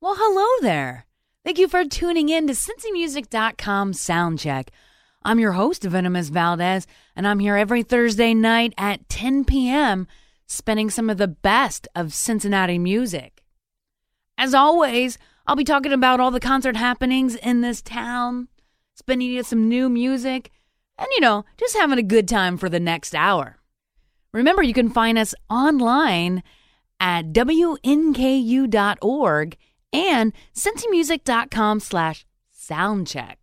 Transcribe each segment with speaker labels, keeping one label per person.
Speaker 1: Well, hello there. Thank you for tuning in to CincyMusic.com Soundcheck. I'm your host, Venomous Valdez, and I'm here every Thursday night at 10 p.m., spending some of the best of Cincinnati music. As always, I'll be talking about all the concert happenings in this town, spending you some new music, and, you know, just having a good time for the next hour. Remember, you can find us online at wnku.org and cincymusic.com slash soundcheck.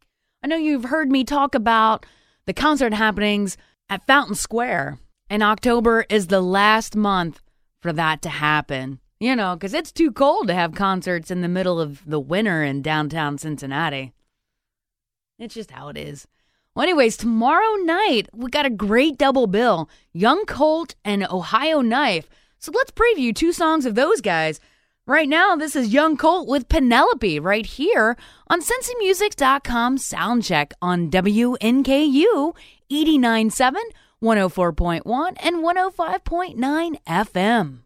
Speaker 1: I know you've heard me talk about the concert happenings at Fountain Square, and October is the last month for that to happen. You know, because it's too cold to have concerts in the middle of the winter in downtown Cincinnati. It's just how it is. Well, anyways, tomorrow night we got a great double bill Young Colt and Ohio Knife. So let's preview two songs of those guys. Right now, this is Young Colt with Penelope right here on CincyMusic.com Soundcheck on WNKU 89.7, 104.1, and 105.9 FM.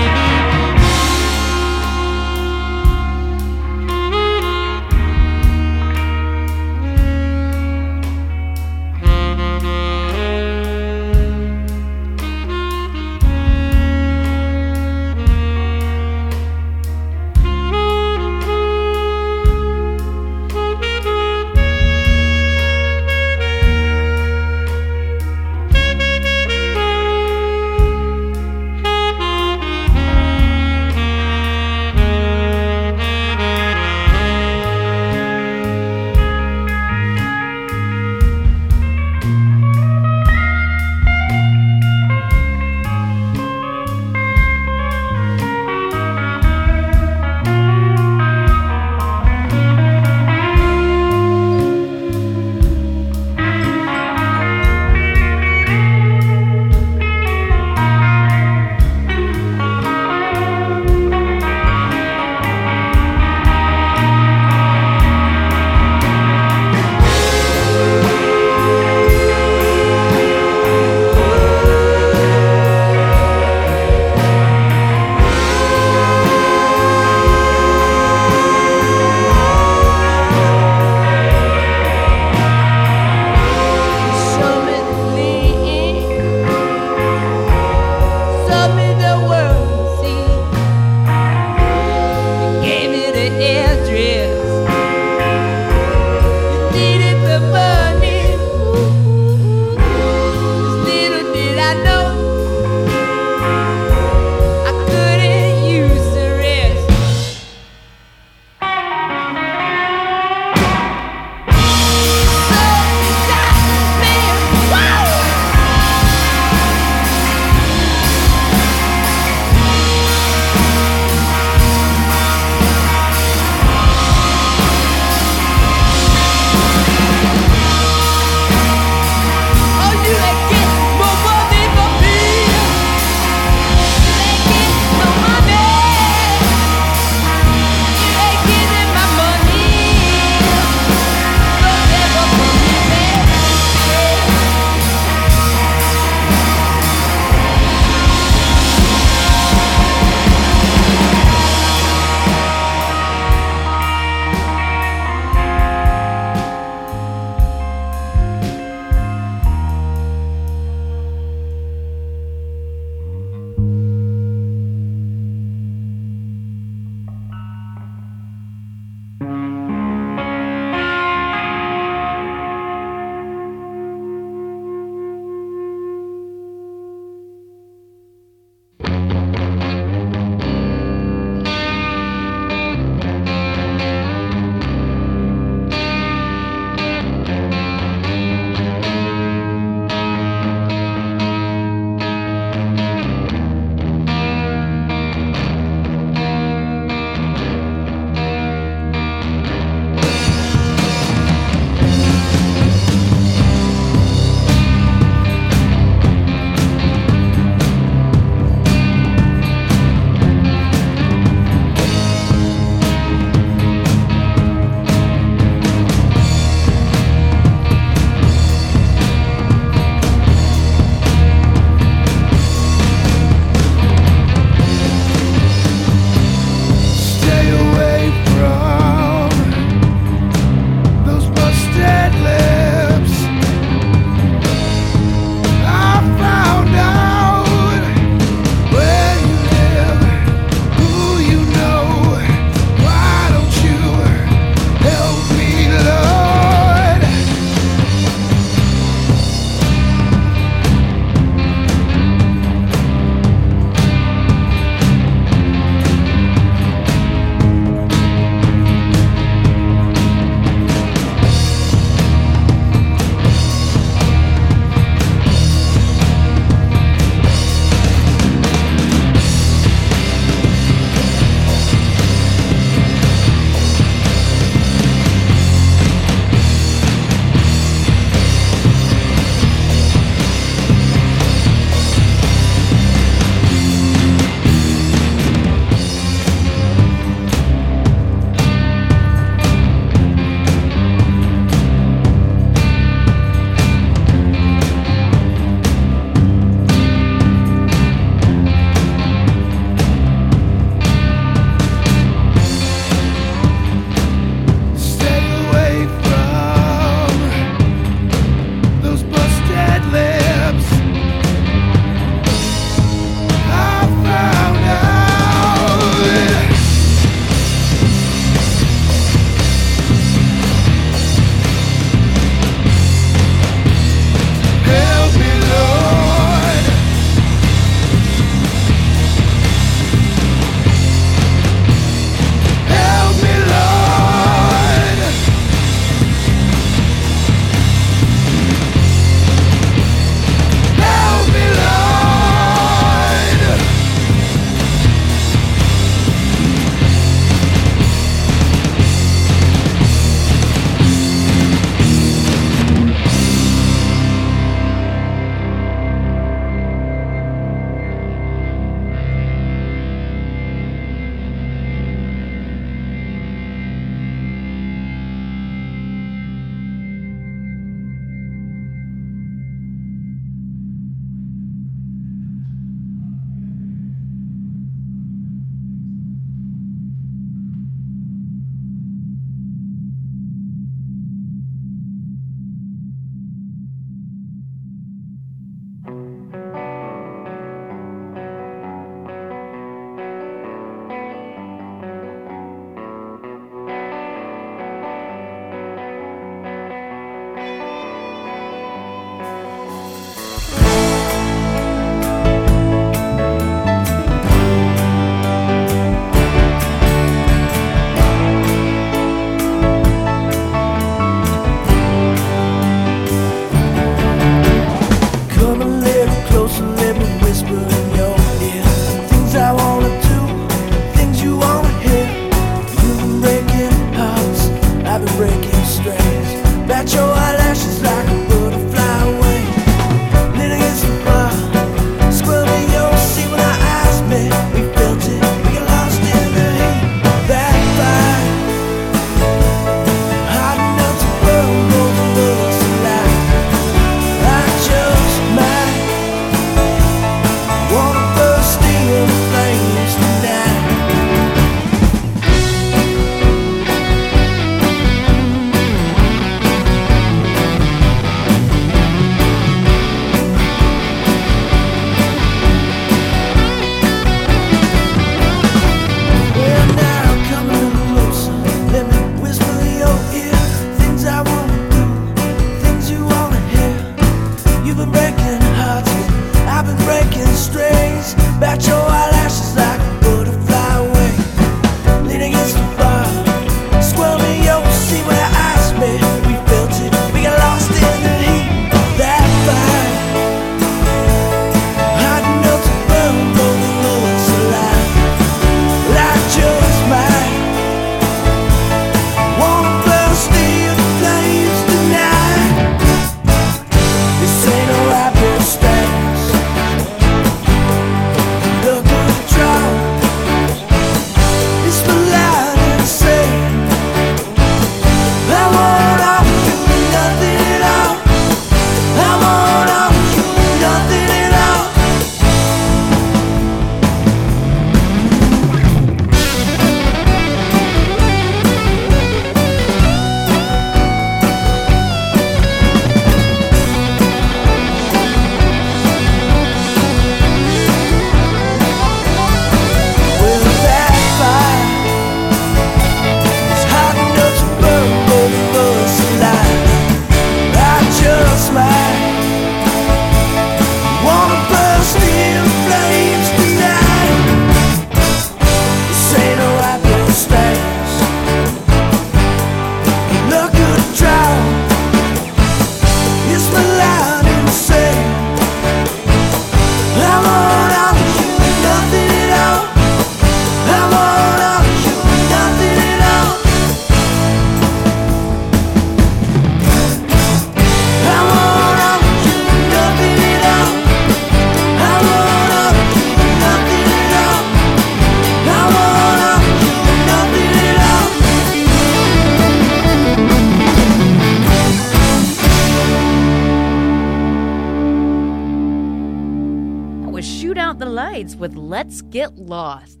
Speaker 1: Let's get lost.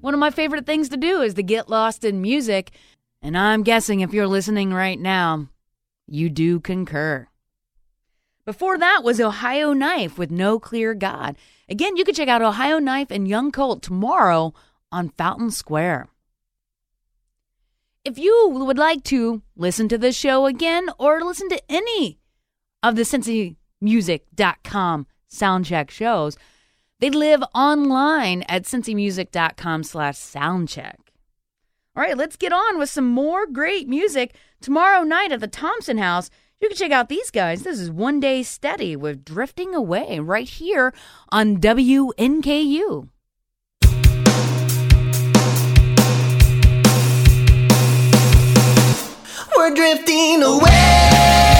Speaker 1: One of my favorite things to do is to get lost in music, and I'm guessing if you're listening right now, you do concur. Before that was Ohio Knife with No Clear God. Again, you can check out Ohio Knife and Young Colt tomorrow on Fountain Square. If you would like to listen to this show again or listen to any of the CincyMusic.com soundcheck shows, they live online at cincymusic.com slash soundcheck. All right, let's get on with some more great music. Tomorrow night at the Thompson House, you can check out these guys. This is One Day Steady with Drifting Away right here on WNKU.
Speaker 2: We're drifting away.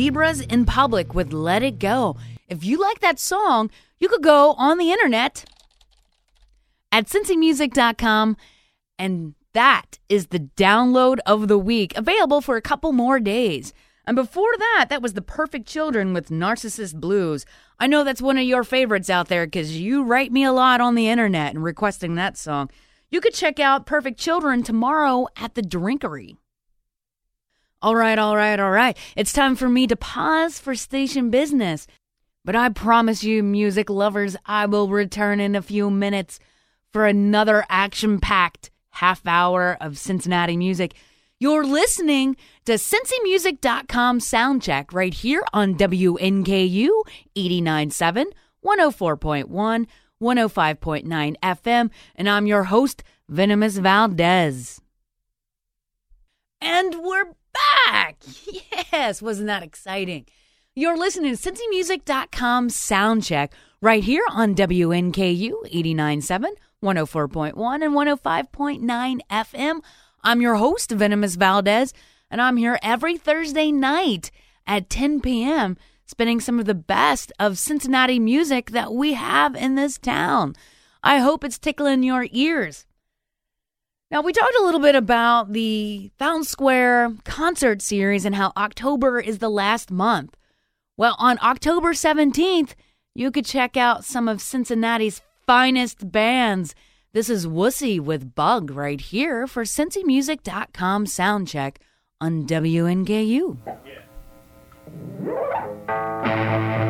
Speaker 1: Zebras in Public with Let It Go. If you like that song, you could go on the internet at cincymusic.com and that is the download of the week, available for a couple more days. And before that, that was The Perfect Children with Narcissist Blues. I know that's one of your favorites out there because you write me a lot on the internet and requesting that song. You could check out Perfect Children tomorrow at the Drinkery. All right, all right, all right. It's time for me to pause for station business. But I promise you, music lovers, I will return in a few minutes for another action packed half hour of Cincinnati music. You're listening to CincyMusic.com soundcheck right here on WNKU 89.7, 104.1, 105.9 FM, and I'm your host, Venomous Valdez. And we're back! Yes, wasn't that exciting? You're listening to CincyMusic.com soundcheck right here on WNKU 89.7, 104.1, and 105.9 FM. I'm your host, Venomous Valdez, and I'm here every Thursday night at 10 p.m. spinning some of the best of Cincinnati music that we have in this town. I hope it's tickling your ears. Now, we talked a little bit about the Fountain Square concert series and how October is the last month. Well, on October 17th, you could check out some of Cincinnati's finest bands. This is Wussy with Bug right here for CincyMusic.com soundcheck on WNKU.
Speaker 3: Intuition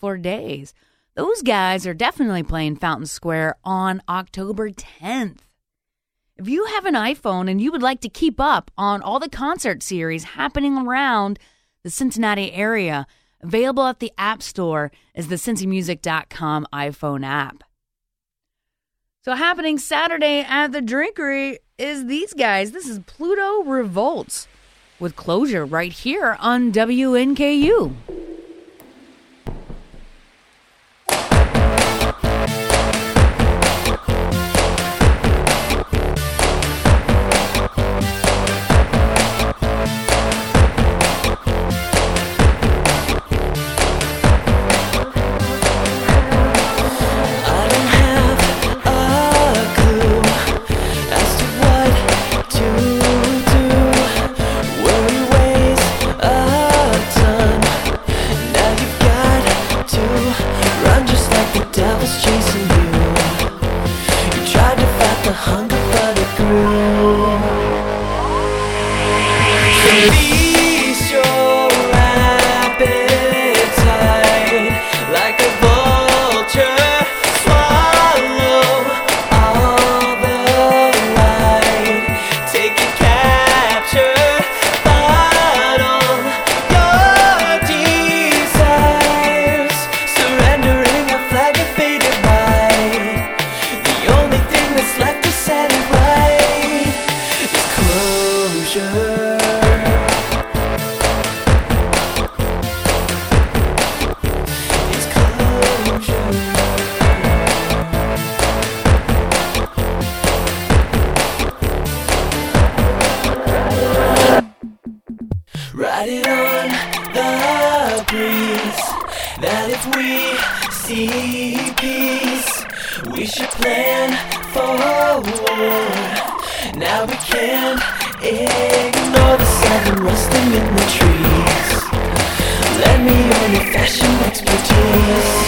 Speaker 1: for days. Those guys are definitely playing Fountain Square on October 10th. If you have an iPhone and you would like to keep up on all the concert series happening around the Cincinnati area, available at the App Store is the cincymusic.com iPhone app. So, happening Saturday at the Drinkery is these guys. This is Pluto Revolts with closure right here on WNKU. promise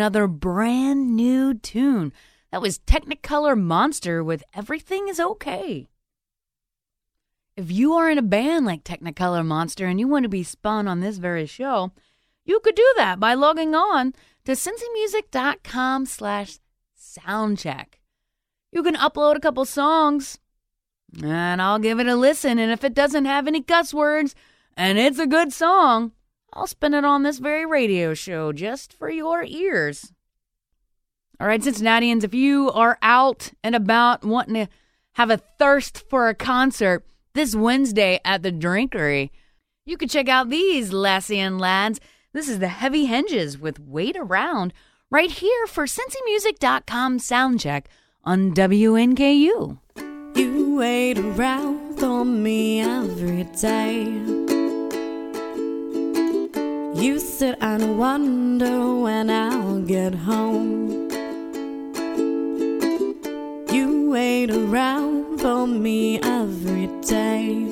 Speaker 1: another brand new tune. That was Technicolor Monster with Everything is Okay. If you are in a band like Technicolor Monster and you want to be spun on this very show, you could do that by logging on to cincymusic.com slash soundcheck. You can upload a couple songs and I'll give it a listen. And if it doesn't have any cuss words and it's a good song, I'll spin it on this very radio show just for your ears. All right, Cincinnatians, if you are out and about wanting to have a thirst for a concert this Wednesday at the Drinkery, you can check out these lassie and lads. This is the Heavy Hinges with Wait Around right here for CincyMusic.com soundcheck on WNKU.
Speaker 3: You wait around for me every day. You sit and wonder when I'll get home. You wait around for me every day.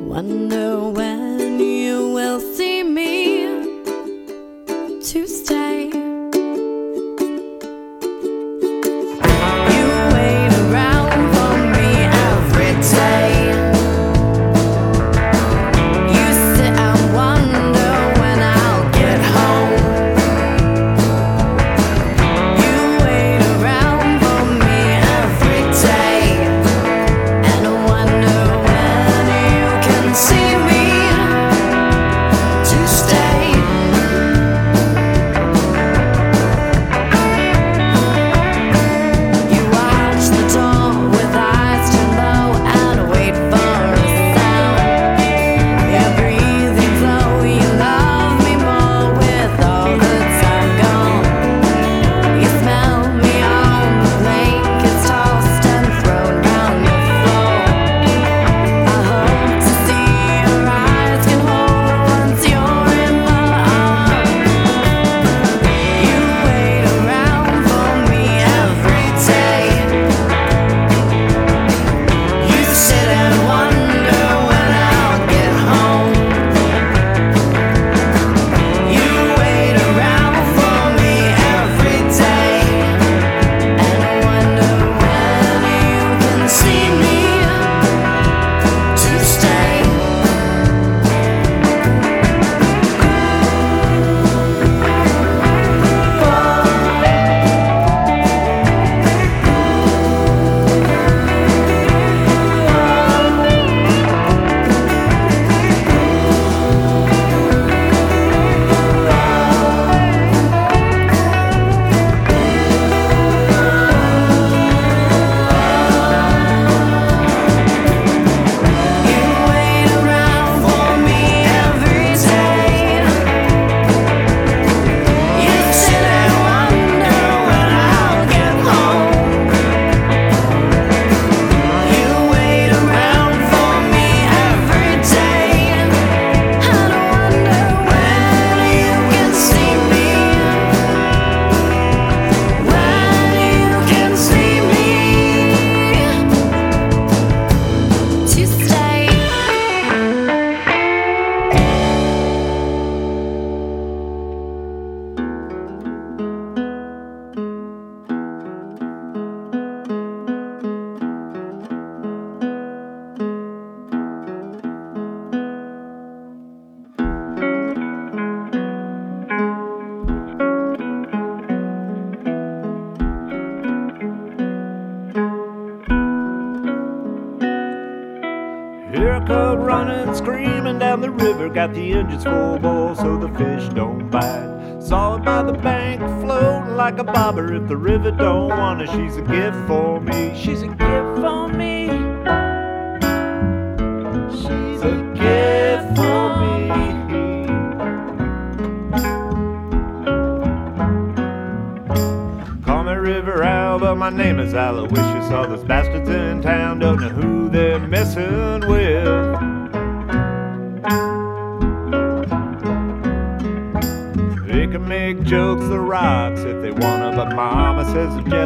Speaker 3: Wonder when you will see me to stay.
Speaker 4: Screaming down the river. Got the engines full bore so the fish don't bite. Saw her by the bank, floating like a bobber. If the river don't want her, she's a gift for me. She's a gift for me. She's a gift for me. Call me River Al, but my name is Aloysius. Those bastards says they're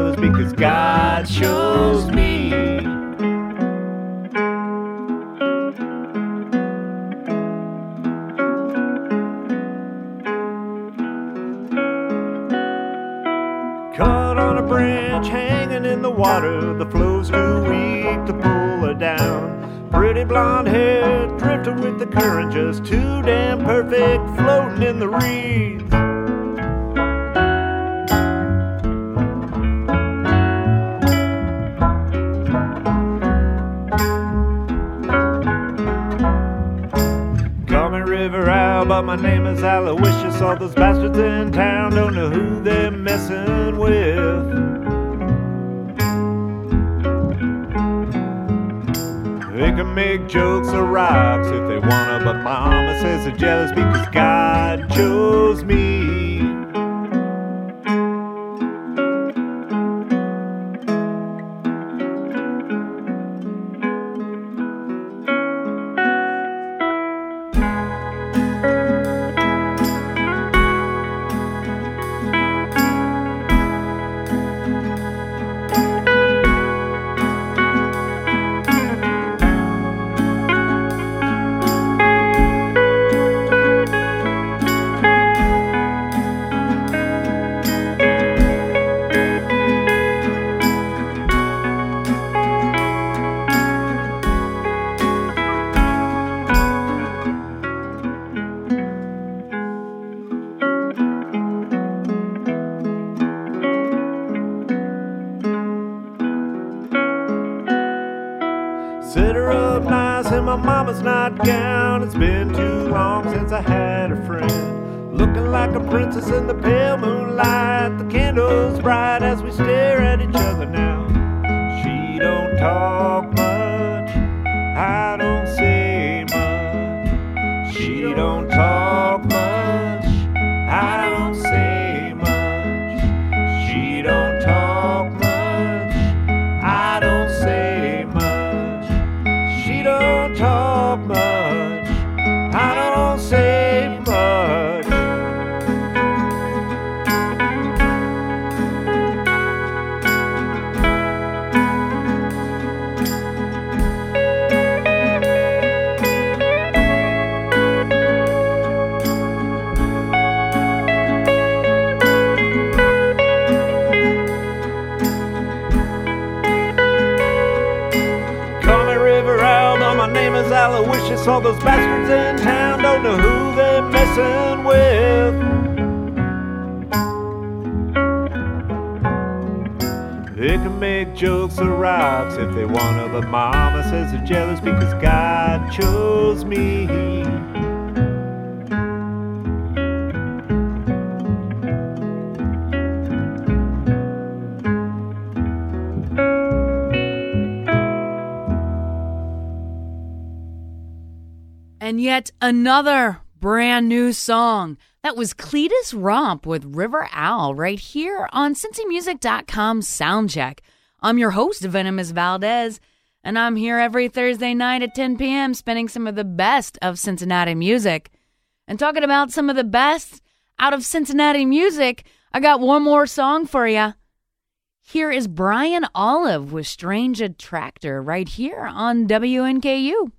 Speaker 4: They can make jokes or rocks if they wanna, but mama says they're jealous because God chose me. All those bastards in town don't know who they're messing with. They can make jokes or rocks if they wanna, but Mama says they're jealous because God chose me.
Speaker 1: Yet another brand new song. That was Cletus Romp with River Al right here on CincyMusic.com Soundcheck. I'm your host, Venomous Valdez, and I'm here every Thursday night at 10 p.m. spinning some of the best of Cincinnati music. And talking about some of the best out of Cincinnati music, I got one more song for you. Here is Brian Olive with Strange Attractor right here on WNKU.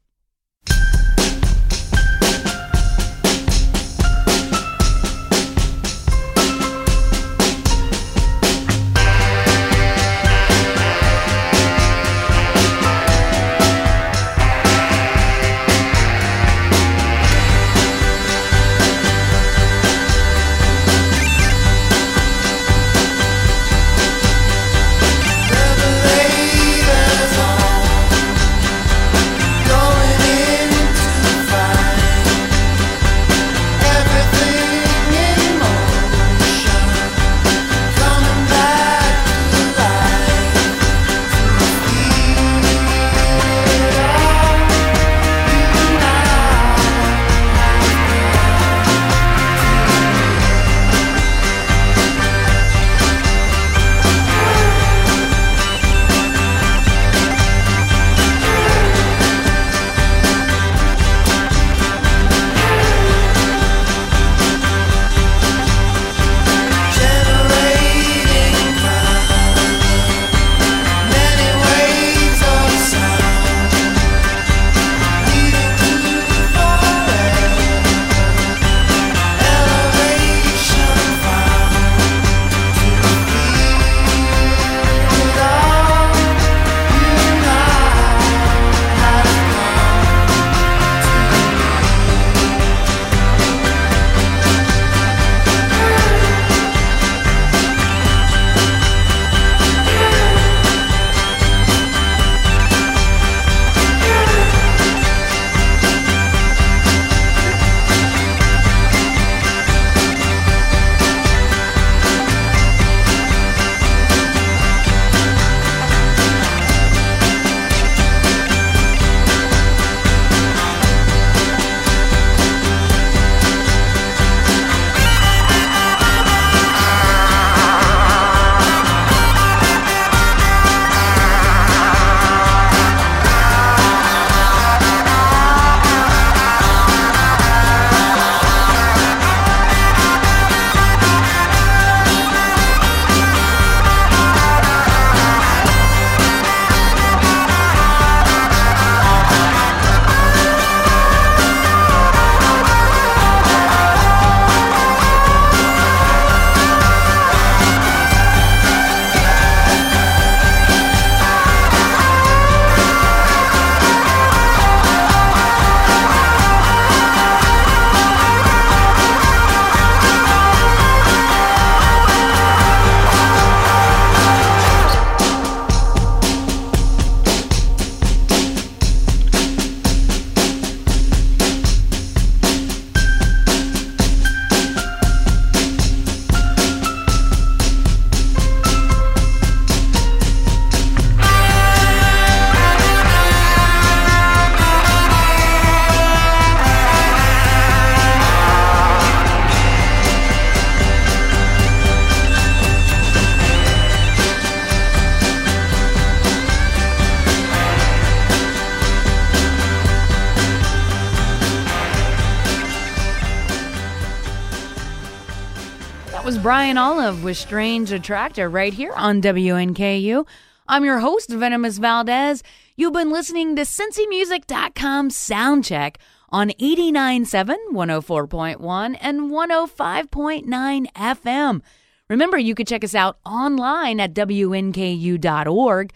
Speaker 1: Brian Olive with Strange Attractor right here on WNKU. I'm your host, Venomous Valdez. You've been listening to CincyMusic.com Soundcheck on 89.7, 104.1, and 105.9 FM. Remember, you could check us out online at WNKU.org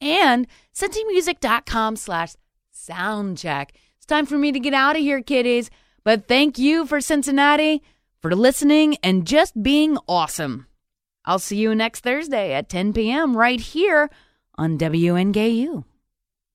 Speaker 1: and CincyMusic.com slash soundcheck. It's time for me to get out of here, kiddies. But thank you for Cincinnati, for listening, and just being awesome. I'll see you next Thursday at 10 p.m. right here on WNKU.